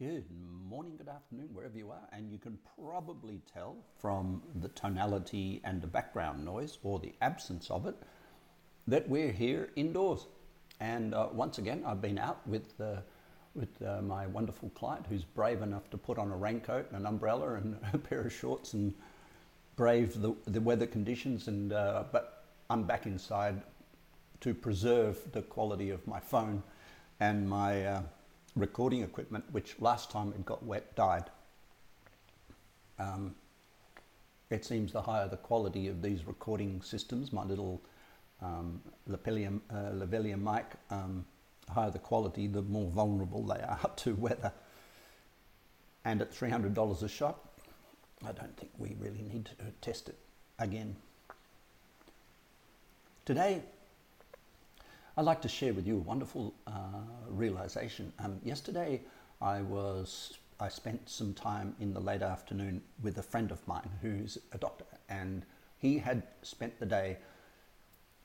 Good morning, good afternoon, wherever you are, and you can probably tell from the tonality and the background noise or the absence of it that we're here indoors. And uh, once again, I've been out with, uh, with uh, my wonderful client who's brave enough to put on a raincoat and an umbrella and a pair of shorts and brave the, the weather conditions. And, uh, but I'm back inside to preserve the quality of my phone and my uh, recording equipment, which last time it got wet died. Um, it seems the higher the quality of these recording systems, my little um, Lepelium, uh, Lavalium mic, um, higher the quality, the more vulnerable they are to weather. And at $300 a shot, I don't think we really need to test it again. Today, I'd like to share with you a wonderful uh, realization. Um, yesterday, I was I spent some time in the late afternoon with a friend of mine who's a doctor, and he had spent the day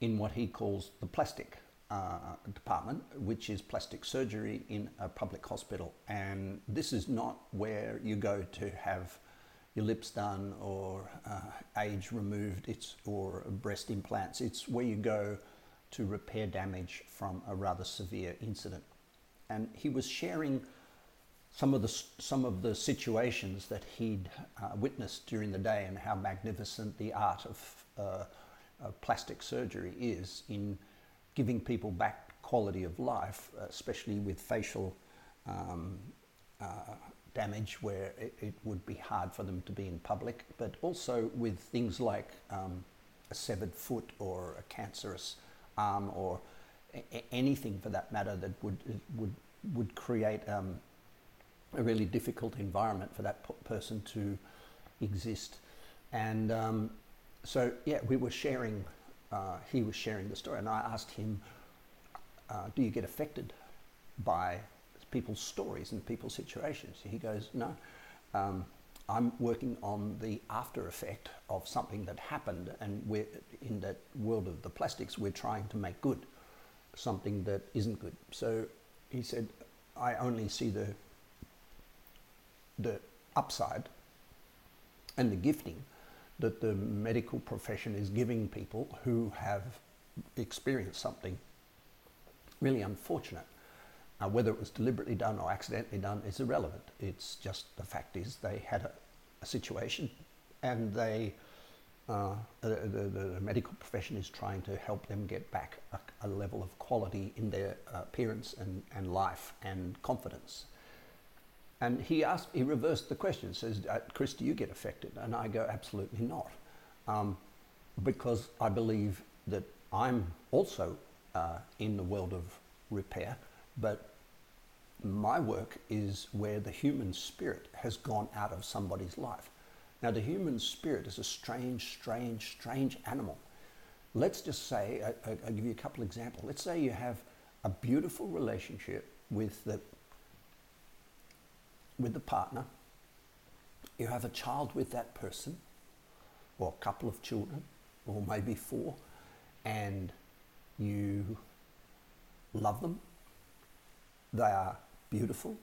in what he calls the plastic uh, department, which is plastic surgery in a public hospital. And this is not where you go to have your lips done or uh, age removed, it's or breast implants. It's where you go to repair damage from a rather severe incident. And he was sharing some of the, some of the situations that he'd uh, witnessed during the day and how magnificent the art of, uh, of plastic surgery is in giving people back quality of life, especially with facial um, uh, damage where it, it, would be hard for them to be in public, but also with things like um, a severed foot or a cancerous or a- anything for that matter that would would would create um, a really difficult environment for that person to exist. And um, so, yeah, we were sharing. Uh, he was sharing the story, and I asked him, uh, "Do you get affected by people's stories and people's situations?" He goes, "No." Um, I'm working on the after effect of something that happened, and we're in that world of the plastics. We're trying to make good something that isn't good. So he said, I only see the the upside and the gifting that the medical profession is giving people who have experienced something really unfortunate. Uh, whether it was deliberately done or accidentally done is irrelevant. It's just the fact is they had a, a situation and they, uh, the, the, the, medical profession is trying to help them get back a, a level of quality in their appearance and, and life and confidence. And he asked, he reversed the question, says, uh, Chris, do you get affected? And I go, absolutely not. Um, because I believe that I'm also uh, in the world of repair but my work is where the human spirit has gone out of somebody's life. Now, the human spirit is a strange, strange, strange animal. Let's just say, I, will give you a couple examples. Let's say you have a beautiful relationship with the, with the partner, you have a child with that person, or a couple of children, or maybe four, and you love them they are beautiful.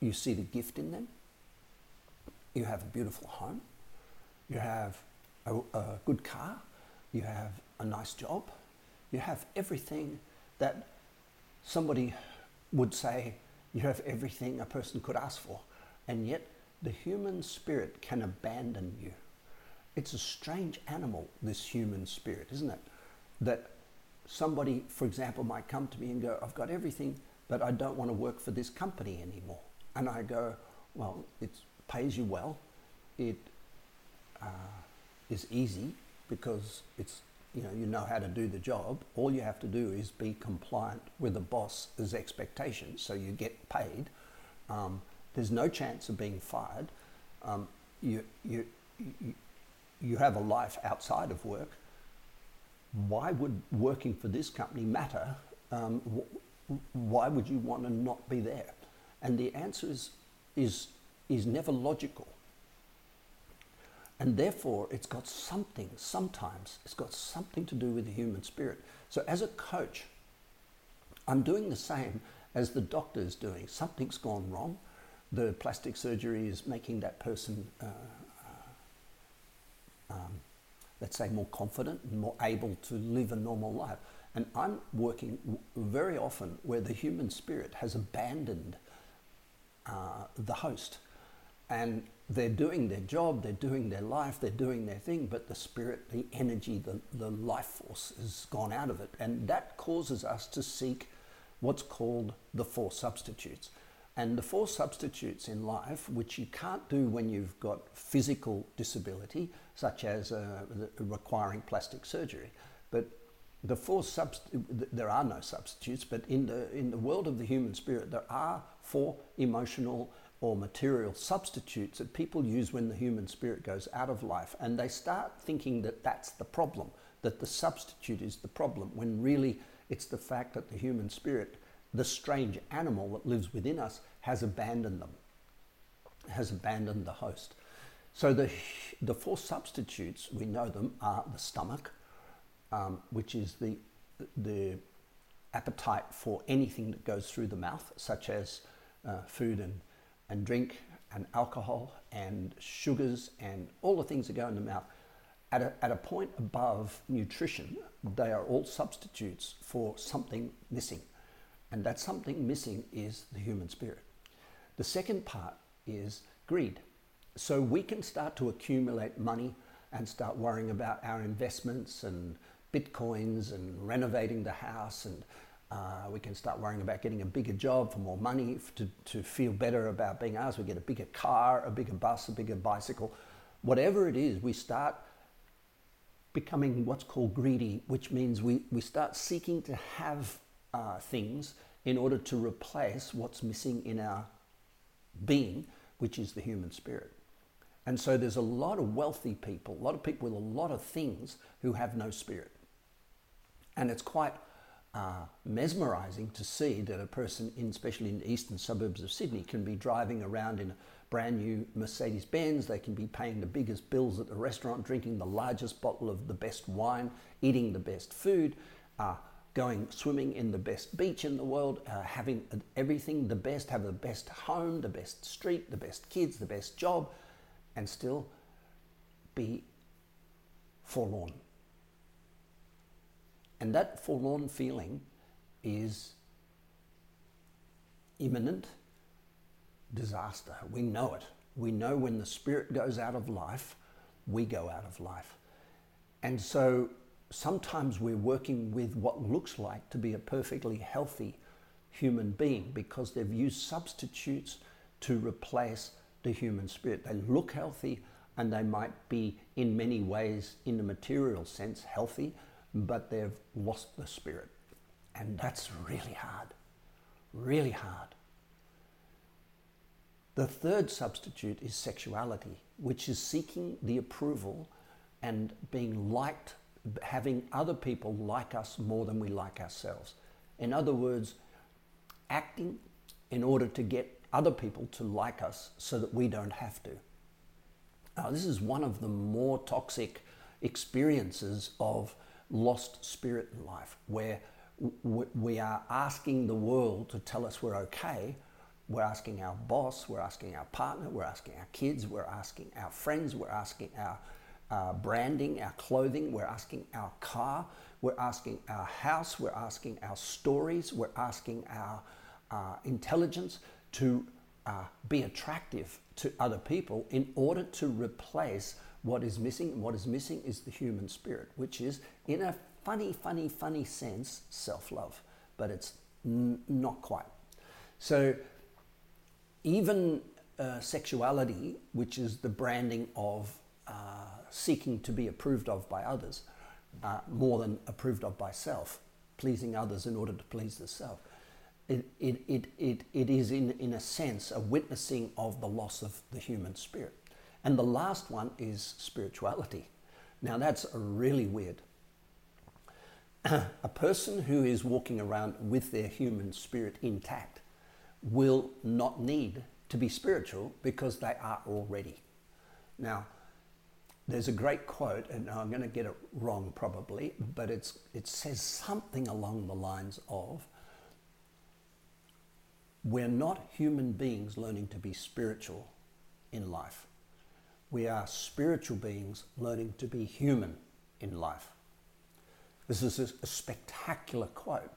You see the gift in them. You have a beautiful home. You have a, a good car. You have a nice job. You have everything that somebody would say you have everything a person could ask for. And yet the human spirit can abandon you. It's a strange animal, this human spirit, isn't it? That somebody, for example, might come to me and go, I've got everything, but I don't want to work for this company anymore. And I go, well, it pays you well. It uh, is easy because it's you know you know how to do the job. All you have to do is be compliant with the boss's expectations, so you get paid. Um, there's no chance of being fired. Um, you, you, you, you have a life outside of work why would working for this company matter? Um, why would you want to not be there? And the answer is, is, is never logical. And therefore, it's got something, sometimes, it's got something to do with the human spirit. So, as a coach, I'm doing the same as the doctor is doing. Something's gone wrong. The plastic surgery is making that person, uh, uh, um, let's say, more confident and more able to live a normal life. And I'm working very often where the human spirit has abandoned uh, the host. And they're doing their job, they're doing their life, they're doing their thing, but the spirit, the energy, the, the life force has gone out of it. And that causes us to seek what's called the four substitutes. And the four substitutes in life, which you can't do when you've got physical disability, such as uh, requiring plastic surgery, but the four subst- there are no substitutes, but in the in the world of the human spirit, there are four emotional or material substitutes that people use when the human spirit goes out of life, and they start thinking that that's the problem, that the substitute is the problem, when really it's the fact that the human spirit, the strange animal that lives within us, has abandoned them, has abandoned the host. So the the four substitutes we know them are the stomach, um, which is the the appetite for anything that goes through the mouth, such as uh, food and, and drink and alcohol and sugars and all the things that go in the mouth. At a, at a point above nutrition, they are all substitutes for something missing. And that something missing is the human spirit. The second part is greed. So we can start to accumulate money and start worrying about our investments and bitcoins and renovating the house and uh, we can start worrying about getting a bigger job for more money to, to feel better about being ours. We get a bigger car, a bigger bus, a bigger bicycle. Whatever it is, we start becoming what's called greedy, which means we, we start seeking to have uh, things in order to replace what's missing in our being, which is the human spirit. And so there's a lot of wealthy people, a lot of people with a lot of things who have no spirit. And it's quite uh, mesmerizing to see that a person, in, especially in the eastern suburbs of Sydney, can be driving around in a brand new Mercedes Benz. They can be paying the biggest bills at the restaurant, drinking the largest bottle of the best wine, eating the best food, uh, going swimming in the best beach in the world, uh, having everything the best, have the best home, the best street, the best kids, the best job, and still be forlorn. And that forlorn feeling is imminent disaster. We know it. We know when the spirit goes out of life, we go out of life. And so sometimes we're working with what looks like to be a perfectly healthy human being because they've used substitutes to replace the human spirit. They look healthy and they might be, in many ways, in the material sense, healthy, but they've lost the spirit. And that's really hard, really hard. The third substitute is sexuality, which is seeking the approval and being liked, having other people like us more than we like ourselves. In other words, acting in order to get other people to like us so that we don't have to. Now, this is one of the more toxic experiences of lost spirit in life where we are asking the world to tell us we're okay. We're asking our boss, we're asking our partner, we're asking our kids, we're asking our friends, we're asking our uh, branding, our clothing, we're asking our car, we're asking our house, we're asking our stories, we're asking our uh, intelligence to uh, be attractive to other people in order to replace what is missing. What is missing is the human spirit, which is, in a funny, funny, funny sense, self love, but it's n- not quite. So, even uh, sexuality, which is the branding of uh, seeking to be approved of by others, uh, more than approved of by self, pleasing others in order to please the self. It, it, it, it, it is, in, in a sense, a witnessing of the loss of the human spirit. And the last one is spirituality. Now, that's really weird. a person who is walking around with their human spirit intact will not need to be spiritual because they are already. Now, there's a great quote, and I'm going to get it wrong probably, but it's, it says something along the lines of We're not human beings learning to be spiritual in life. We are spiritual beings learning to be human in life. This is a spectacular quote.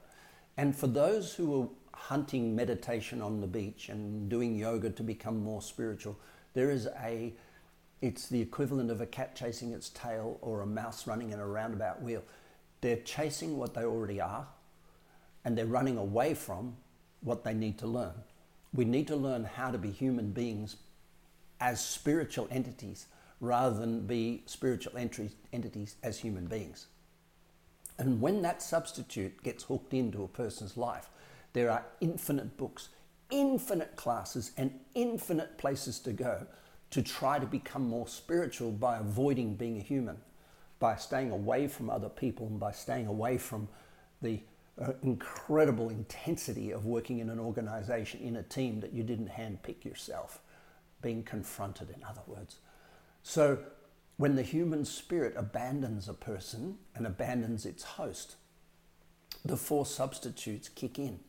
And for those who are hunting meditation on the beach and doing yoga to become more spiritual, there is a, it's the equivalent of a cat chasing its tail or a mouse running in a roundabout wheel. They're chasing what they already are and they're running away from what they need to learn. We need to learn how to be human beings as spiritual entities rather than be spiritual entities as human beings. And when that substitute gets hooked into a person's life, there are infinite books, infinite classes, and infinite places to go to try to become more spiritual by avoiding being a human, by staying away from other people, and by staying away from the uh, incredible intensity of working in an organization, in a team that you didn't handpick yourself, being confronted, in other words. So when the human spirit abandons a person and abandons its host, the four substitutes kick in.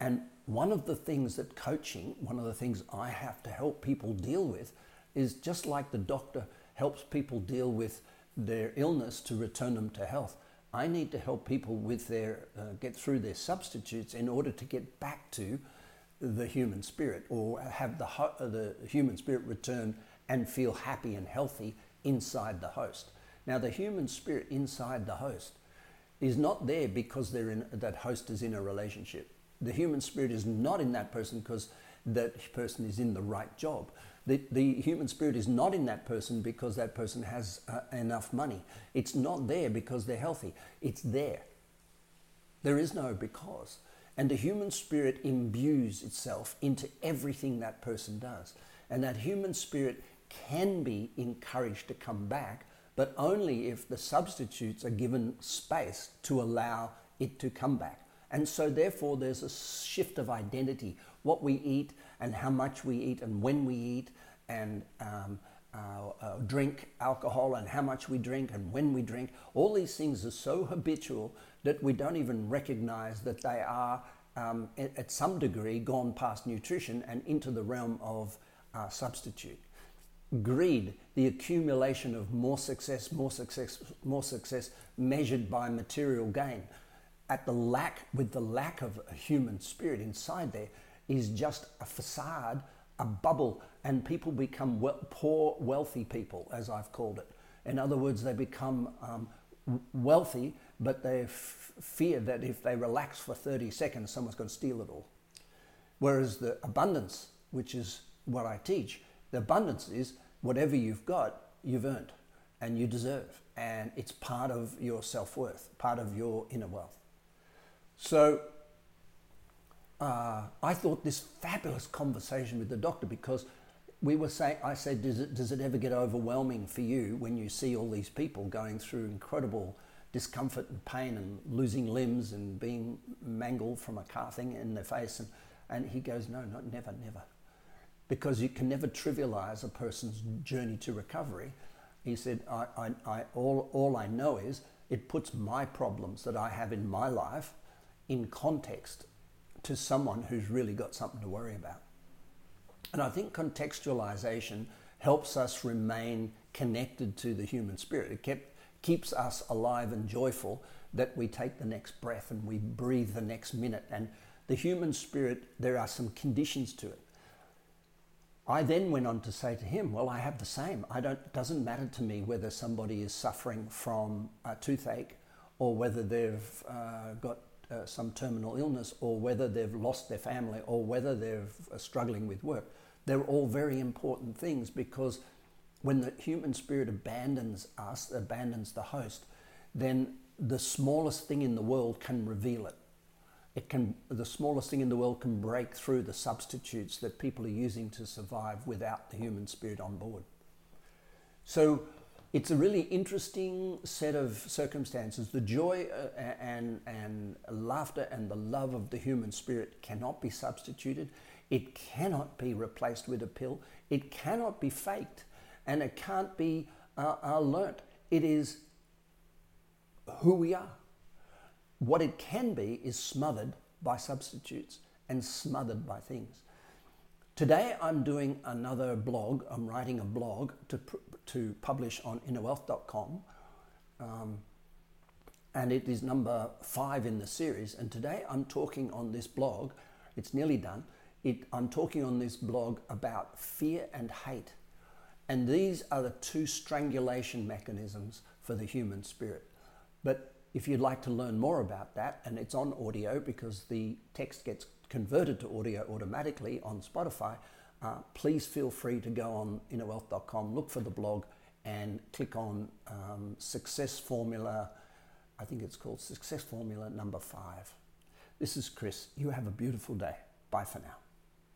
And one of the things that coaching, one of the things I have to help people deal with, is just like the doctor helps people deal with their illness to return them to health. I need to help people with their uh, get through their substitutes in order to get back to the human spirit or have the, the human spirit return and feel happy and healthy inside the host. Now, the human spirit inside the host is not there because they're in, that host is in a relationship. The human spirit is not in that person because that person is in the right job. The, the human spirit is not in that person because that person has uh, enough money. It's not there because they're healthy. It's there. There is no because. And the human spirit imbues itself into everything that person does. And that human spirit can be encouraged to come back, but only if the substitutes are given space to allow it to come back. And so, therefore, there's a shift of identity what we eat and how much we eat and when we eat and um, uh, uh, drink alcohol and how much we drink and when we drink. All these things are so habitual that we don't even recognize that they are, um, at, some degree, gone past nutrition and into the realm of uh, substitute greed, the accumulation of more success, more success, more success measured by material gain, at the lack, with the lack of a human spirit inside there, is just a facade, a bubble, and people become well, poor, wealthy people, as I've called it. In other words, they become um, wealthy, but they f- fear that if they relax for 30 seconds, someone's going to steal it all. Whereas the abundance, which is what I teach, the abundance is whatever you've got, you've earned and you deserve. And it's part of your self worth, part of your inner wealth. So uh, I thought this fabulous conversation with the doctor because we were saying, I said, does it, does it ever get overwhelming for you when you see all these people going through incredible discomfort and pain and losing limbs and being mangled from a car thing in their face? And, and he goes, no, not never, never because you can never trivialize a person's journey to recovery. He said, I, I, I, all, all I know is it puts my problems that I have in my life in context to someone who's really got something to worry about. And I think contextualization helps us remain connected to the human spirit. It kept, keeps us alive and joyful that we take the next breath and we breathe the next minute. And the human spirit, there are some conditions to it. I then went on to say to him, Well, I have the same. I don't, it doesn't matter to me whether somebody is suffering from a toothache or whether they've uh, got uh, some terminal illness or whether they've lost their family or whether they're uh, struggling with work. They're all very important things because when the human spirit abandons us, abandons the host, then the smallest thing in the world can reveal it it can the smallest thing in the world can break through the substitutes that people are using to survive without the human spirit on board. So it's a really interesting set of circumstances. The joy uh, and, and laughter and the love of the human spirit cannot be substituted. It cannot be replaced with a pill. It cannot be faked and it can't be uh, uh, learnt. It is who we are. What it can be is smothered by substitutes. and smothered by things. Today I'm doing another blog. I'm writing a blog to, to publish on innerwealth.com. Um, and it is number five in the series. And today I'm talking on this blog, it's nearly done. It, I'm talking on this blog about fear and hate. And these are the two strangulation mechanisms for the human spirit. But if you'd like to learn more about that, and it's on audio because the text gets converted to audio automatically on Spotify, uh, please feel free to go on innerwealth.com, look for the blog, and click on um, Success Formula. I think it's called Success Formula number five. This is Chris. You have a beautiful day. Bye for now.